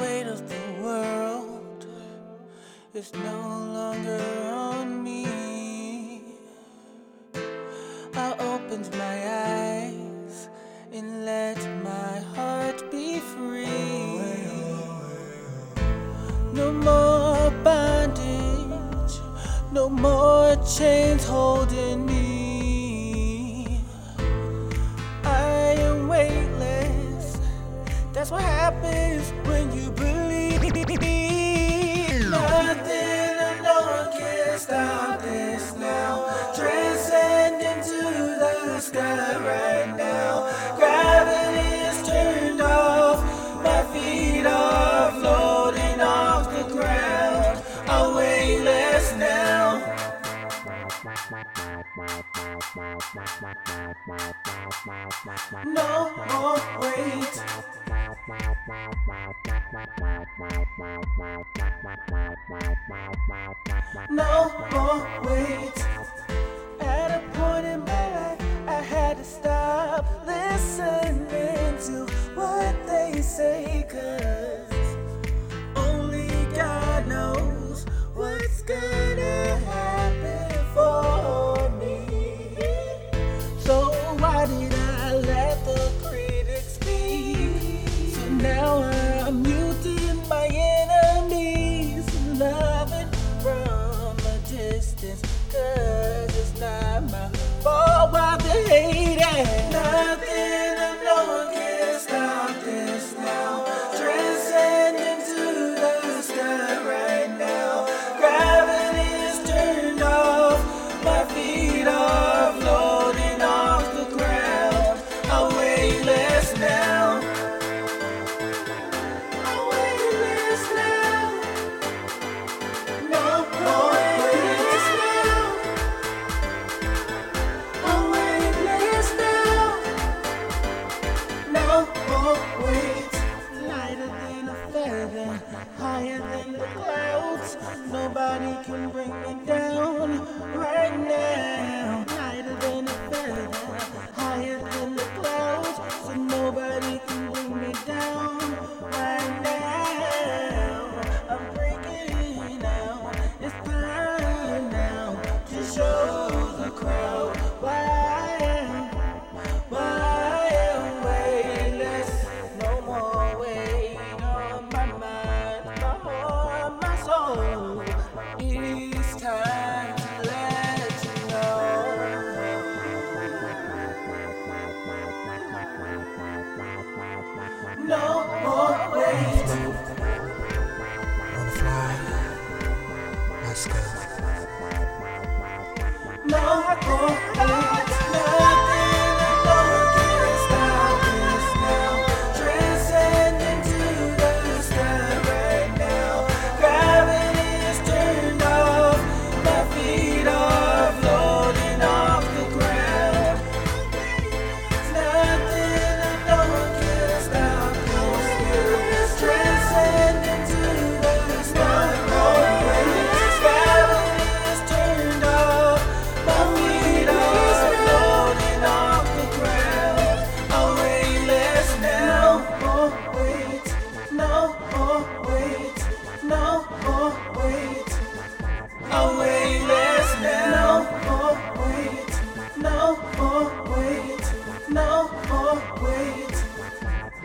weight of the world is no longer on me. I opened my eyes and let my heart be free. No more bondage, no more chains holding me. No, more wait. No, more wait. At a point in my life, I had to stop, listening. cause it's not my higher than the clouds. Nobody can bring me down. I wait.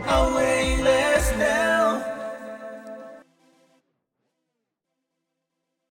I'll wait.